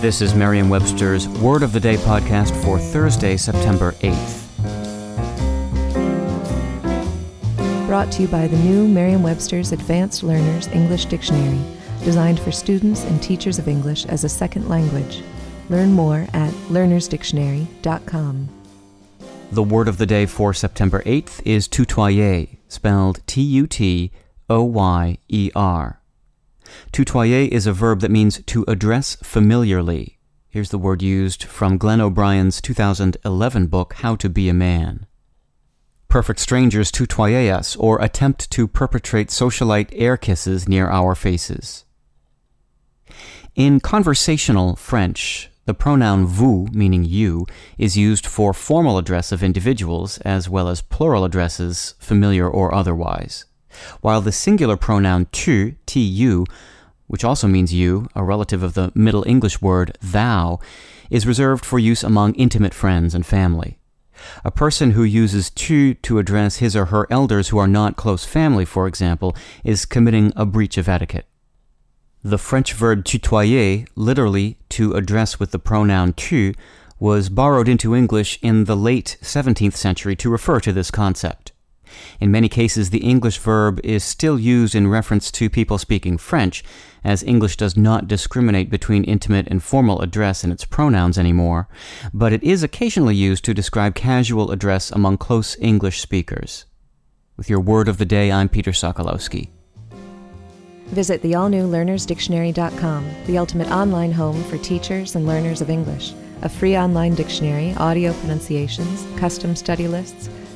This is Merriam Webster's Word of the Day podcast for Thursday, September 8th. Brought to you by the new Merriam Webster's Advanced Learners English Dictionary, designed for students and teachers of English as a second language. Learn more at learnersdictionary.com. The word of the day for September 8th is tutoyer, spelled T U T O Y E R. Tutoyer is a verb that means to address familiarly. Here's the word used from Glenn O'Brien's 2011 book, How to Be a Man. Perfect strangers tutoyer us or attempt to perpetrate socialite air kisses near our faces. In conversational French, the pronoun vous, meaning you, is used for formal address of individuals as well as plural addresses, familiar or otherwise while the singular pronoun tu, tu, which also means you, a relative of the Middle English word thou, is reserved for use among intimate friends and family. A person who uses tu to address his or her elders who are not close family, for example, is committing a breach of etiquette. The French verb tutoyer, literally to address with the pronoun tu, was borrowed into English in the late 17th century to refer to this concept. In many cases, the English verb is still used in reference to people speaking French, as English does not discriminate between intimate and formal address in its pronouns anymore, but it is occasionally used to describe casual address among close English speakers. With your word of the day, I'm Peter Sokolowski. Visit the all new learnersdictionary.com, the ultimate online home for teachers and learners of English. A free online dictionary, audio pronunciations, custom study lists,